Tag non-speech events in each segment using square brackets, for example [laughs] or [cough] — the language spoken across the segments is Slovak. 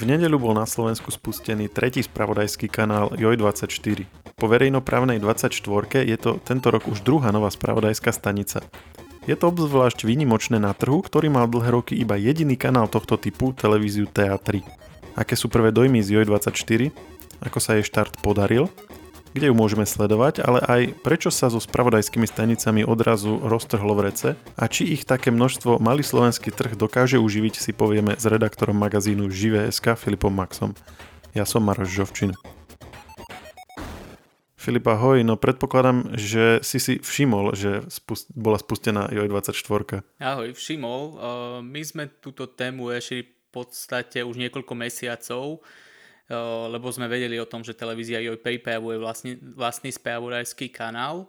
V nedeľu bol na Slovensku spustený tretí spravodajský kanál JOJ24. Po verejnoprávnej 24 je to tento rok už druhá nová spravodajská stanica. Je to obzvlášť výnimočné na trhu, ktorý mal dlhé roky iba jediný kanál tohto typu, televíziu TA3. Aké sú prvé dojmy z JOJ24? Ako sa jej štart podaril? Kde ju môžeme sledovať, ale aj prečo sa so spravodajskými stanicami odrazu roztrhlo v rece a či ich také množstvo malý slovenský trh dokáže uživiť si povieme s redaktorom magazínu Živé.sk Filipom Maxom. Ja som Maroš Žovčin. Filip, ahoj, no predpokladám, že si si všimol, že spust- bola spustená JOJ24. Ahoj, všimol. My sme túto tému riešili v podstate už niekoľko mesiacov lebo sme vedeli o tom, že televízia Joj pripravuje vlastný, vlastný spravodajský kanál.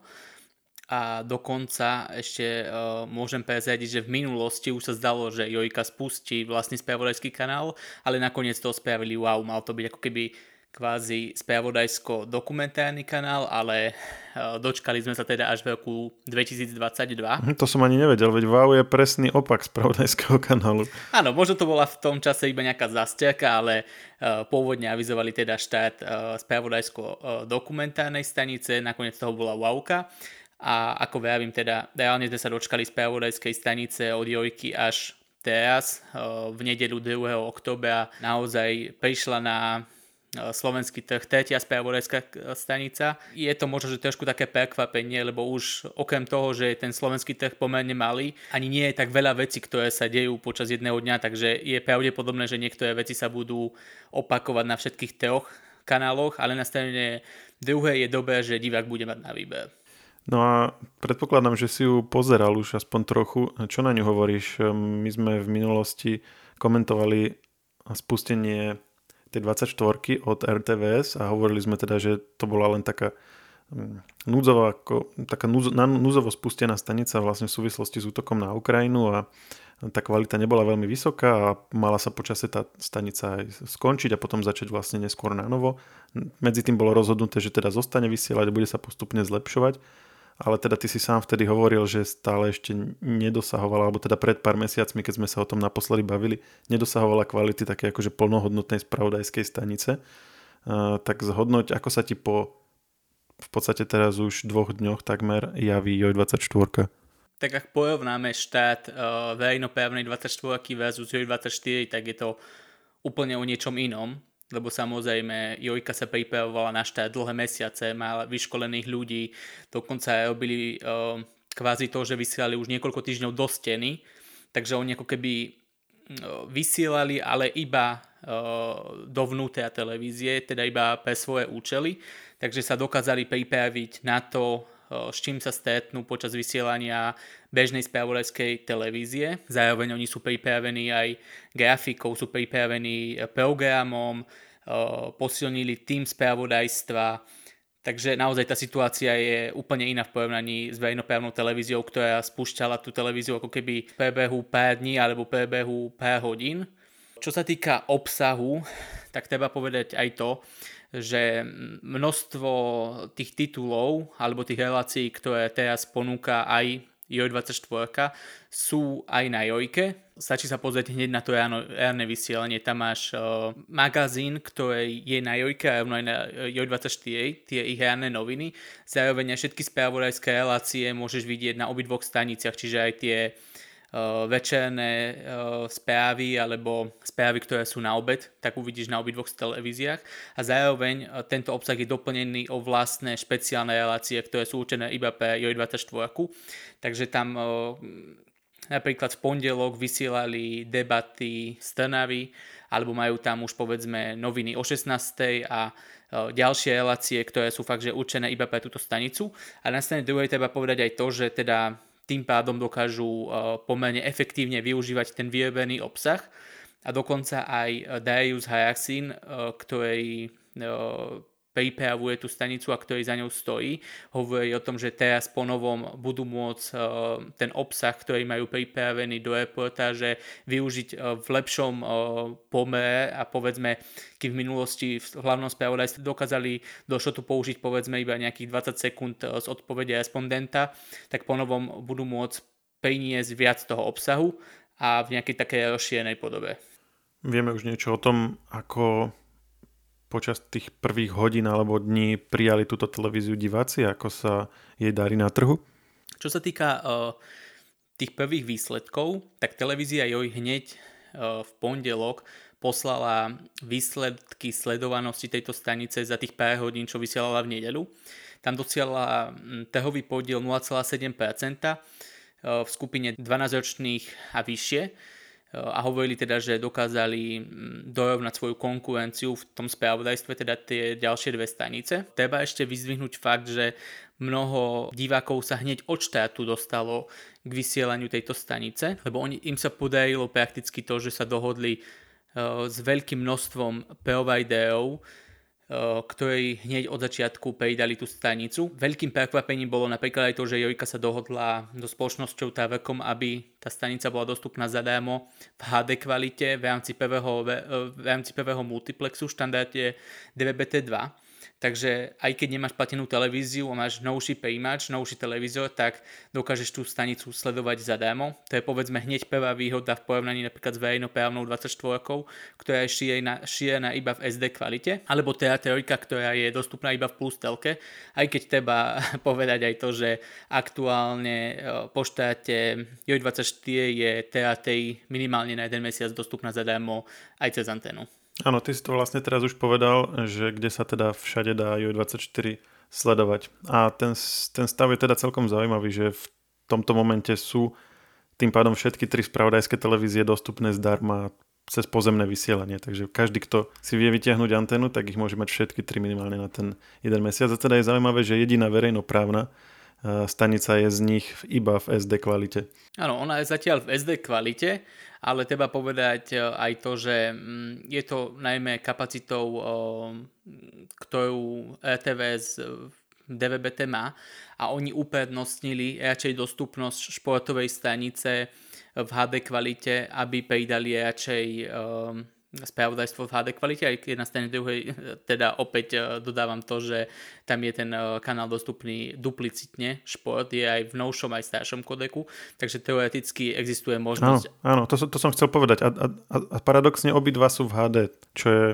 A dokonca ešte uh, môžem prezradiť, že v minulosti už sa zdalo, že Jojka spustí vlastný spravodajský kanál, ale nakoniec to spravili wow, mal to byť ako keby kvázi spravodajsko-dokumentárny kanál, ale e, dočkali sme sa teda až v roku 2022. Mhm, to som ani nevedel, veď WOW je presný opak spravodajského kanálu. Áno, možno to bola v tom čase iba nejaká zastiaka, ale e, pôvodne avizovali teda štát e, spravodajsko-dokumentárnej stanice, nakoniec toho bola WOWka. A ako vravím, teda reálne sme sa dočkali spravodajskej stanice od Jojky až teraz, v nedelu 2. oktobra, naozaj prišla na slovenský trh, tretia spravodajská stanica. Je to možno, že trošku také prekvapenie, lebo už okrem toho, že je ten slovenský trh pomerne malý, ani nie je tak veľa vecí, ktoré sa dejú počas jedného dňa, takže je pravdepodobné, že niektoré veci sa budú opakovať na všetkých troch kanáloch, ale na strane druhej je dobré, že divák bude mať na výber. No a predpokladám, že si ju pozeral už aspoň trochu. Čo na ňu hovoríš? My sme v minulosti komentovali spustenie tej 24 od RTVS a hovorili sme teda, že to bola len taká mm, núdzová, ako, taká núz, núzovo spustená stanica vlastne v súvislosti s útokom na Ukrajinu a tá kvalita nebola veľmi vysoká a mala sa počasie tá stanica aj skončiť a potom začať vlastne neskôr na novo. Medzi tým bolo rozhodnuté, že teda zostane vysielať a bude sa postupne zlepšovať ale teda ty si sám vtedy hovoril, že stále ešte nedosahovala, alebo teda pred pár mesiacmi, keď sme sa o tom naposledy bavili, nedosahovala kvality také akože plnohodnotnej spravodajskej stanice. Uh, tak zhodnoť, ako sa ti po v podstate teraz už dvoch dňoch takmer javí JOJ24. Tak ak porovnáme štát uh, verejnoprávnej 24 versus JOJ24, tak je to úplne o niečom inom lebo samozrejme Jojka sa pripravovala na štát dlhé mesiace, mala vyškolených ľudí, dokonca robili uh, kvázi to, že vysielali už niekoľko týždňov do steny, takže oni ako keby uh, vysielali, ale iba uh, dovnútra televízie, teda iba pre svoje účely, takže sa dokázali pripraviť na to, s čím sa stretnú počas vysielania bežnej spravodajskej televízie. Zároveň oni sú pripravení aj grafikou, sú pripravení programom, posilnili tým spravodajstva, Takže naozaj tá situácia je úplne iná v porovnaní s verejnoprávnou televíziou, ktorá spúšťala tú televíziu ako keby v prebehu pár dní alebo prebehu pár hodín. Čo sa týka obsahu, tak treba povedať aj to, že množstvo tých titulov alebo tých relácií, ktoré teraz ponúka aj Joj24 sú aj na Jojke. Stačí sa pozrieť hneď na to rárne vysielanie. Tam máš uh, magazín, ktorý je na Jojke a rovno aj na Joj24, tie ich rárne noviny. Zároveň aj všetky spravodajské relácie môžeš vidieť na obidvoch staniciach, čiže aj tie večerné eh, správy alebo správy, ktoré sú na obed, tak uvidíš na obidvoch televíziách a zároveň eh, tento obsah je doplnený o vlastné špeciálne relácie, ktoré sú určené iba pre JOJ24, takže tam napríklad v pondelok vysielali debaty z Trnavy, alebo majú tam už povedzme noviny o 16. a ďalšie relácie, ktoré sú fakt, že určené iba pre túto stanicu. A na strane druhej treba povedať aj to, že teda tým pádom dokážu uh, pomerne efektívne využívať ten vyrobený obsah. A dokonca aj Darius Haraxin, uh, ktorý pripravuje tú stanicu a ktorý za ňou stojí. Hovorí o tom, že teraz po novom budú môcť uh, ten obsah, ktorý majú pripravený do reportáže, využiť uh, v lepšom uh, pomere a povedzme, keď v minulosti v hlavnom spravodajstve dokázali do šotu použiť povedzme iba nejakých 20 sekúnd z odpovede respondenta, tak po novom budú môcť priniesť viac toho obsahu a v nejakej takej rozšírenej podobe. Vieme už niečo o tom, ako počas tých prvých hodín alebo dní prijali túto televíziu diváci, ako sa jej darí na trhu? Čo sa týka uh, tých prvých výsledkov, tak televízia Joj hneď uh, v pondelok poslala výsledky sledovanosti tejto stanice za tých pár hodín, čo vysielala v nedelu. Tam dosiahla hm, trhový podiel 0,7% v skupine 12-ročných a vyššie a hovorili teda, že dokázali mm, dorovnať svoju konkurenciu v tom spravodajstve, teda tie ďalšie dve stanice. Treba ešte vyzvihnúť fakt, že mnoho divákov sa hneď od štátu dostalo k vysielaniu tejto stanice, lebo oni, im sa podarilo prakticky to, že sa dohodli uh, s veľkým množstvom providerov, ktorí hneď od začiatku pridali tú stanicu. Veľkým prekvapením bolo napríklad aj to, že Jojka sa dohodla so spoločnosťou Tavekom, aby tá stanica bola dostupná zadarmo v HD kvalite v rámci prvého, v rámci prvého multiplexu v štandarde DVB-T2 Takže aj keď nemáš platenú televíziu a máš novší príjimač, novší televízor, tak dokážeš tú stanicu sledovať zadarmo. To je povedzme hneď prvá výhoda v porovnaní napríklad s verejnoprávnou 24, ktorá je šírená, šírená iba v SD kvalite, alebo teda trojka, ktorá je dostupná iba v plus telke. Aj keď treba [laughs] povedať aj to, že aktuálne e, po štáte J24 je TATI minimálne na jeden mesiac dostupná zadarmo aj cez anténu. Áno, ty si to vlastne teraz už povedal, že kde sa teda všade dá U24 sledovať. A ten, ten stav je teda celkom zaujímavý, že v tomto momente sú tým pádom všetky tri spravodajské televízie dostupné zdarma cez pozemné vysielanie. Takže každý, kto si vie vytiahnuť anténu, tak ich môže mať všetky tri minimálne na ten jeden mesiac. A teda je zaujímavé, že jediná verejnoprávna stanica je z nich iba v SD kvalite. Áno, ona je zatiaľ v SD kvalite ale treba povedať e, aj to, že mm, je to najmä kapacitou, ktorú RTVS DVBT má a oni uprednostnili radšej dostupnosť športovej stanice v HD kvalite, aby pridali radšej spravodajstvo v HD kvalite, aj keď na strane druhej teda opäť e, dodávam to, že tam je ten e, kanál dostupný duplicitne, šport je aj v novšom aj staršom kodeku, takže teoreticky existuje možnosť. Áno, áno to, to som chcel povedať a, a, a paradoxne obidva sú v HD, čo je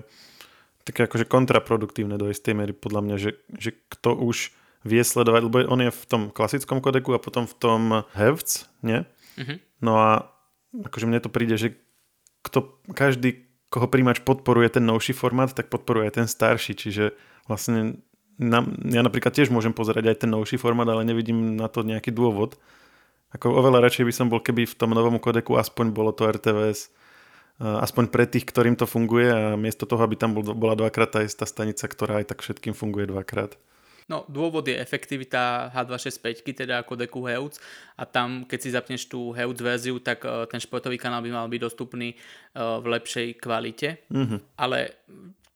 také akože kontraproduktívne do istej miery podľa mňa, že, že kto už vie sledovať, lebo on je v tom klasickom kodeku a potom v tom Hevc, nie? Uh-huh. No a akože mne to príde, že kto, každý, koho príjimač podporuje ten novší formát, tak podporuje aj ten starší, čiže vlastne na, ja napríklad tiež môžem pozerať aj ten novší formát, ale nevidím na to nejaký dôvod. Ako oveľa radšej by som bol, keby v tom novom kodeku aspoň bolo to RTVS, aspoň pre tých, ktorým to funguje a miesto toho, aby tam bola dvakrát tá istá stanica, ktorá aj tak všetkým funguje dvakrát. No, dôvod je efektivita H265, teda ako deku Heutz a tam, keď si zapneš tú Heutz verziu, tak uh, ten športový kanál by mal byť dostupný uh, v lepšej kvalite. Mm-hmm. Ale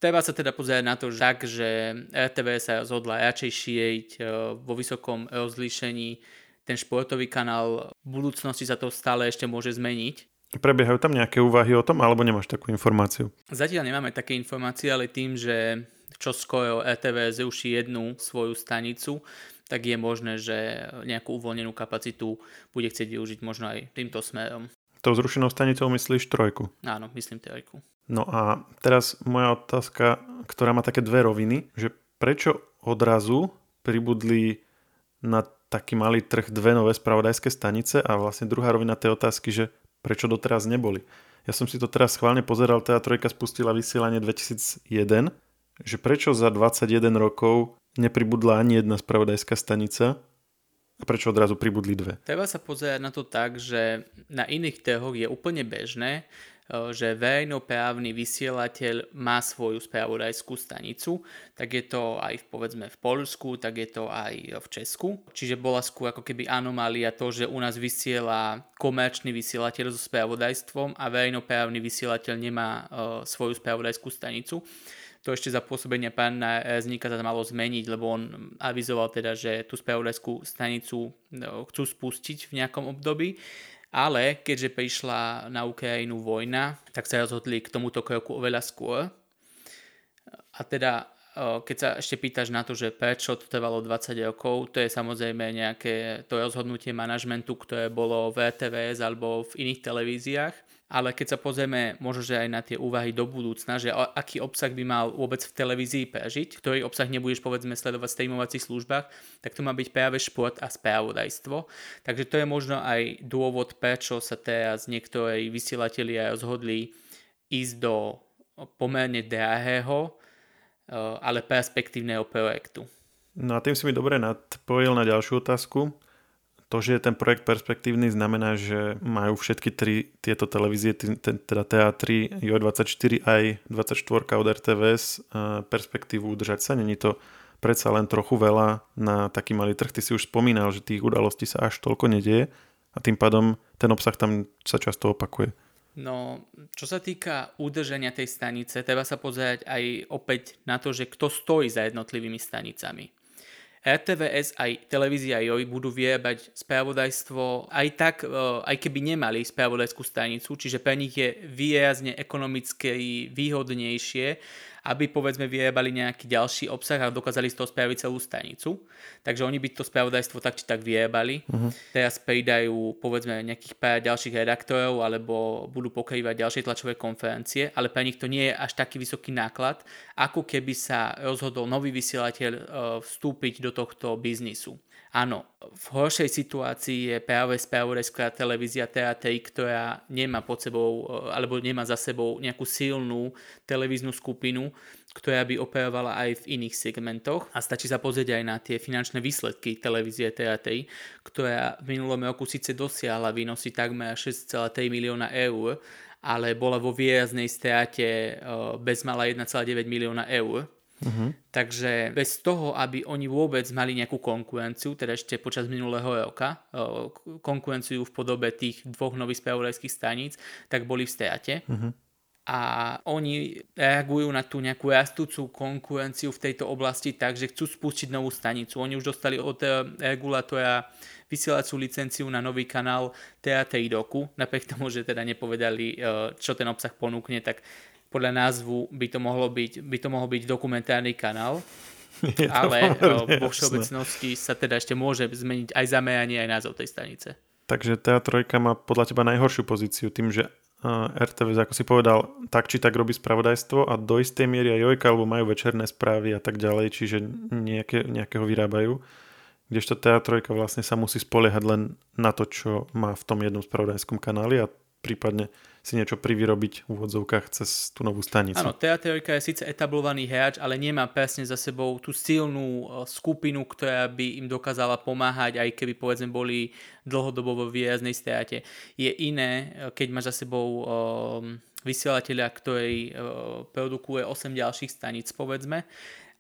treba sa teda pozerať na to, že tak, že RTV sa rozhodla radšej šíriť uh, vo vysokom rozlíšení ten športový kanál. V budúcnosti sa to stále ešte môže zmeniť. Prebiehajú tam nejaké úvahy o tom, alebo nemáš takú informáciu? Zatiaľ nemáme také informácie, ale tým, že čo skoro ETV zruší jednu svoju stanicu, tak je možné, že nejakú uvoľnenú kapacitu bude chcieť využiť možno aj týmto smerom. Tou zrušenou stanicou myslíš trojku? Áno, myslím trojku. No a teraz moja otázka, ktorá má také dve roviny, že prečo odrazu pribudli na taký malý trh dve nové spravodajské stanice a vlastne druhá rovina tej otázky, že prečo doteraz neboli. Ja som si to teraz schválne pozeral, tá trojka spustila vysielanie 2001 že prečo za 21 rokov nepribudla ani jedna spravodajská stanica a prečo odrazu pribudli dve? Treba sa pozerať na to tak, že na iných trhoch je úplne bežné, e, že verejnoprávny vysielateľ má svoju spravodajskú stanicu, tak je to aj povedzme v Polsku, tak je to aj v Česku. Čiže bola skôr ako keby anomália to, že u nás vysiela komerčný vysielateľ so spravodajstvom a verejnoprávny vysielateľ nemá uh, svoju spravodajskú stanicu to ešte za pôsobenia pána Znika sa malo zmeniť, lebo on avizoval teda, že tú spravodajskú stanicu no, chcú spustiť v nejakom období. Ale keďže prišla na Ukrajinu vojna, tak sa rozhodli k tomuto kroku oveľa skôr. A teda keď sa ešte pýtaš na to, že prečo to trvalo 20 rokov, to je samozrejme nejaké to rozhodnutie manažmentu, ktoré bolo v RTVS alebo v iných televíziách ale keď sa pozrieme možno, že aj na tie úvahy do budúcna, že aký obsah by mal vôbec v televízii prežiť, ktorý obsah nebudeš povedzme sledovať v streamovacích službách, tak to má byť práve šport a správodajstvo. Takže to je možno aj dôvod, prečo sa teraz niektorí vysielatelia rozhodli ísť do pomerne drahého, eh, ale perspektívneho projektu. No a tým si mi dobre nadpojil na ďalšiu otázku to, že je ten projekt perspektívny, znamená, že majú všetky tri tieto televízie, teda TA3, Jo24 aj 24 od RTVS perspektívu udržať sa. Není to predsa len trochu veľa na taký malý trh. Ty si už spomínal, že tých udalostí sa až toľko nedieje a tým pádom ten obsah tam sa často opakuje. No, čo sa týka udržania tej stanice, treba sa pozerať aj opäť na to, že kto stojí za jednotlivými stanicami. RTVS aj televízia JOJ budú vyrábať spravodajstvo aj tak, e, aj keby nemali spravodajskú stanicu, čiže pre nich je výrazne ekonomicky výhodnejšie aby povedzme vyrábali nejaký ďalší obsah a dokázali z toho spraviť celú stanicu. Takže oni by to spravodajstvo tak či tak vyrábali. Uh-huh. Teraz pridajú povedzme nejakých pár ďalších redaktorov alebo budú pokrývať ďalšie tlačové konferencie, ale pre nich to nie je až taký vysoký náklad, ako keby sa rozhodol nový vysielateľ e, vstúpiť do tohto biznisu. Áno, v horšej situácii je práve spravodajská televízia TA3, ktorá nemá pod sebou, e, alebo nemá za sebou nejakú silnú televíznu skupinu, ktorá by operovala aj v iných segmentoch. A stačí sa pozrieť aj na tie finančné výsledky televízie TA3, ktorá v minulom roku síce dosiahla výnosy takmer 6,3 milióna eur, ale bola vo výraznej strate e, bez mala 1,9 milióna eur Uh-huh. Takže bez toho, aby oni vôbec mali nejakú konkurenciu, teda ešte počas minulého roka, konkurenciu v podobe tých dvoch nových spravodajských staníc, tak boli v strate. Uh-huh. A oni reagujú na tú nejakú rastúcu konkurenciu v tejto oblasti tak, že chcú spustiť novú stanicu. Oni už dostali od e, regulátora vysielacú licenciu na nový kanál TA3 roku, napriek tomu, že teda nepovedali, e, čo ten obsah ponúkne, tak podľa názvu by to mohlo byť, by to mohol byť dokumentárny kanál, [laughs] ale vo všeobecnosti sa teda ešte môže zmeniť aj zameranie, aj názov tej stanice. Takže tá trojka má podľa teba najhoršiu pozíciu tým, že RTV, ako si povedal, tak či tak robí spravodajstvo a do istej miery aj Jojka, alebo majú večerné správy a tak ďalej, čiže nejaké, nejakého vyrábajú. Kdežto TA3 vlastne sa musí spoliehať len na to, čo má v tom jednom spravodajskom kanáli a prípadne si niečo privyrobiť v úvodzovkách cez tú novú stanicu. Áno, Teaterika je síce etablovaný hráč, ale nemá presne za sebou tú silnú e, skupinu, ktorá by im dokázala pomáhať, aj keby povedzme boli dlhodobo vo výraznej strate. Je iné, e, keď máš za sebou um, vysielateľa, ktorý uh, produkuje 8 ďalších staníc, povedzme,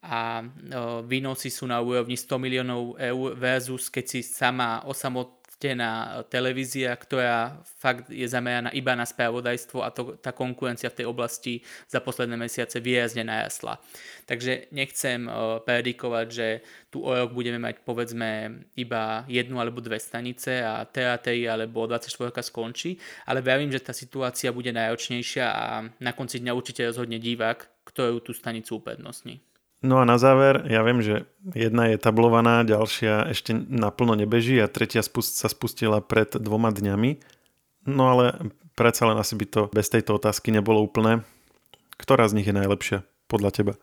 a uh, výnosy sú na úrovni 100 miliónov eur versus keď si sama osamot na televízia, ktorá fakt je zameraná iba na spravodajstvo a to, tá konkurencia v tej oblasti za posledné mesiace výrazne najasla. Takže nechcem uh, predikovať, že tu o rok budeme mať povedzme iba jednu alebo dve stanice a TATI alebo 24 skončí, ale verím, že tá situácia bude náročnejšia a na konci dňa určite rozhodne divák, ktorú tú stanicu uprednostní. No a na záver, ja viem, že jedna je tablovaná, ďalšia ešte naplno nebeží a tretia spust- sa spustila pred dvoma dňami. No ale predsa len asi by to bez tejto otázky nebolo úplné. Ktorá z nich je najlepšia podľa teba?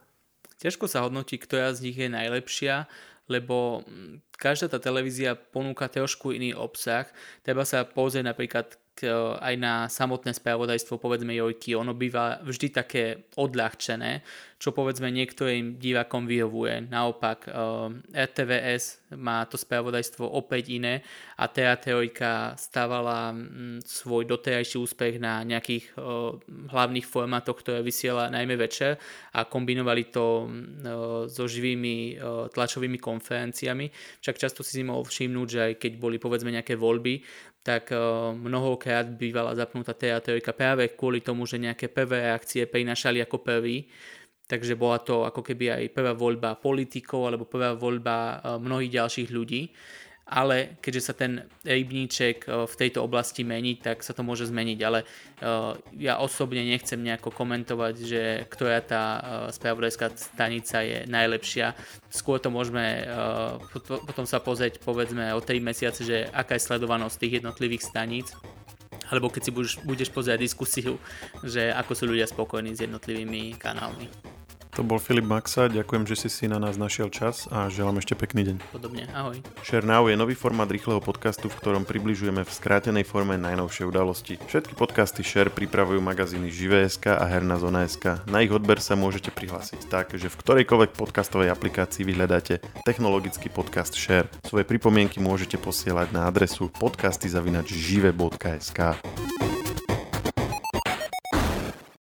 Ťažko sa hodnotí, ktorá z nich je najlepšia, lebo každá tá televízia ponúka trošku iný obsah. Treba sa pozrieť napríklad aj na samotné spravodajstvo, povedzme Jojky, ono býva vždy také odľahčené, čo povedzme niektorým divákom vyhovuje. Naopak RTVS má to spravodajstvo opäť iné a TA3 stávala svoj doterajší úspech na nejakých hlavných formátoch, ktoré vysiela najmä večer a kombinovali to so živými tlačovými konferenciami. Však často si mohol všimnúť, že aj keď boli povedzme nejaké voľby, tak mnohokrát bývala zapnutá teatrika práve kvôli tomu, že nejaké prvé reakcie prinašali ako prvý Takže bola to ako keby aj prvá voľba politikov alebo prvá voľba eh, mnohých ďalších ľudí. Ale keďže sa ten rybníček v tejto oblasti mení, tak sa to môže zmeniť, ale ja osobne nechcem nejako komentovať, že ktorá tá spravodajská stanica je najlepšia. Skôr to môžeme potom sa pozrieť povedzme o 3 mesiace, že aká je sledovanosť tých jednotlivých staníc alebo keď si budeš, budeš pozerať diskusiu, že ako sú ľudia spokojní s jednotlivými kanálmi. To bol Filip Maxa, ďakujem, že si si na nás našiel čas a želám ešte pekný deň. Podobne, ahoj. Share Now je nový formát rýchleho podcastu, v ktorom približujeme v skrátenej forme najnovšie udalosti. Všetky podcasty Share pripravujú magazíny Živé.sk a Herná zona.sk. Na ich odber sa môžete prihlásiť tak, že v ktorejkoľvek podcastovej aplikácii vyhľadáte technologický podcast Share. Svoje pripomienky môžete posielať na adresu podcasty.žive.sk.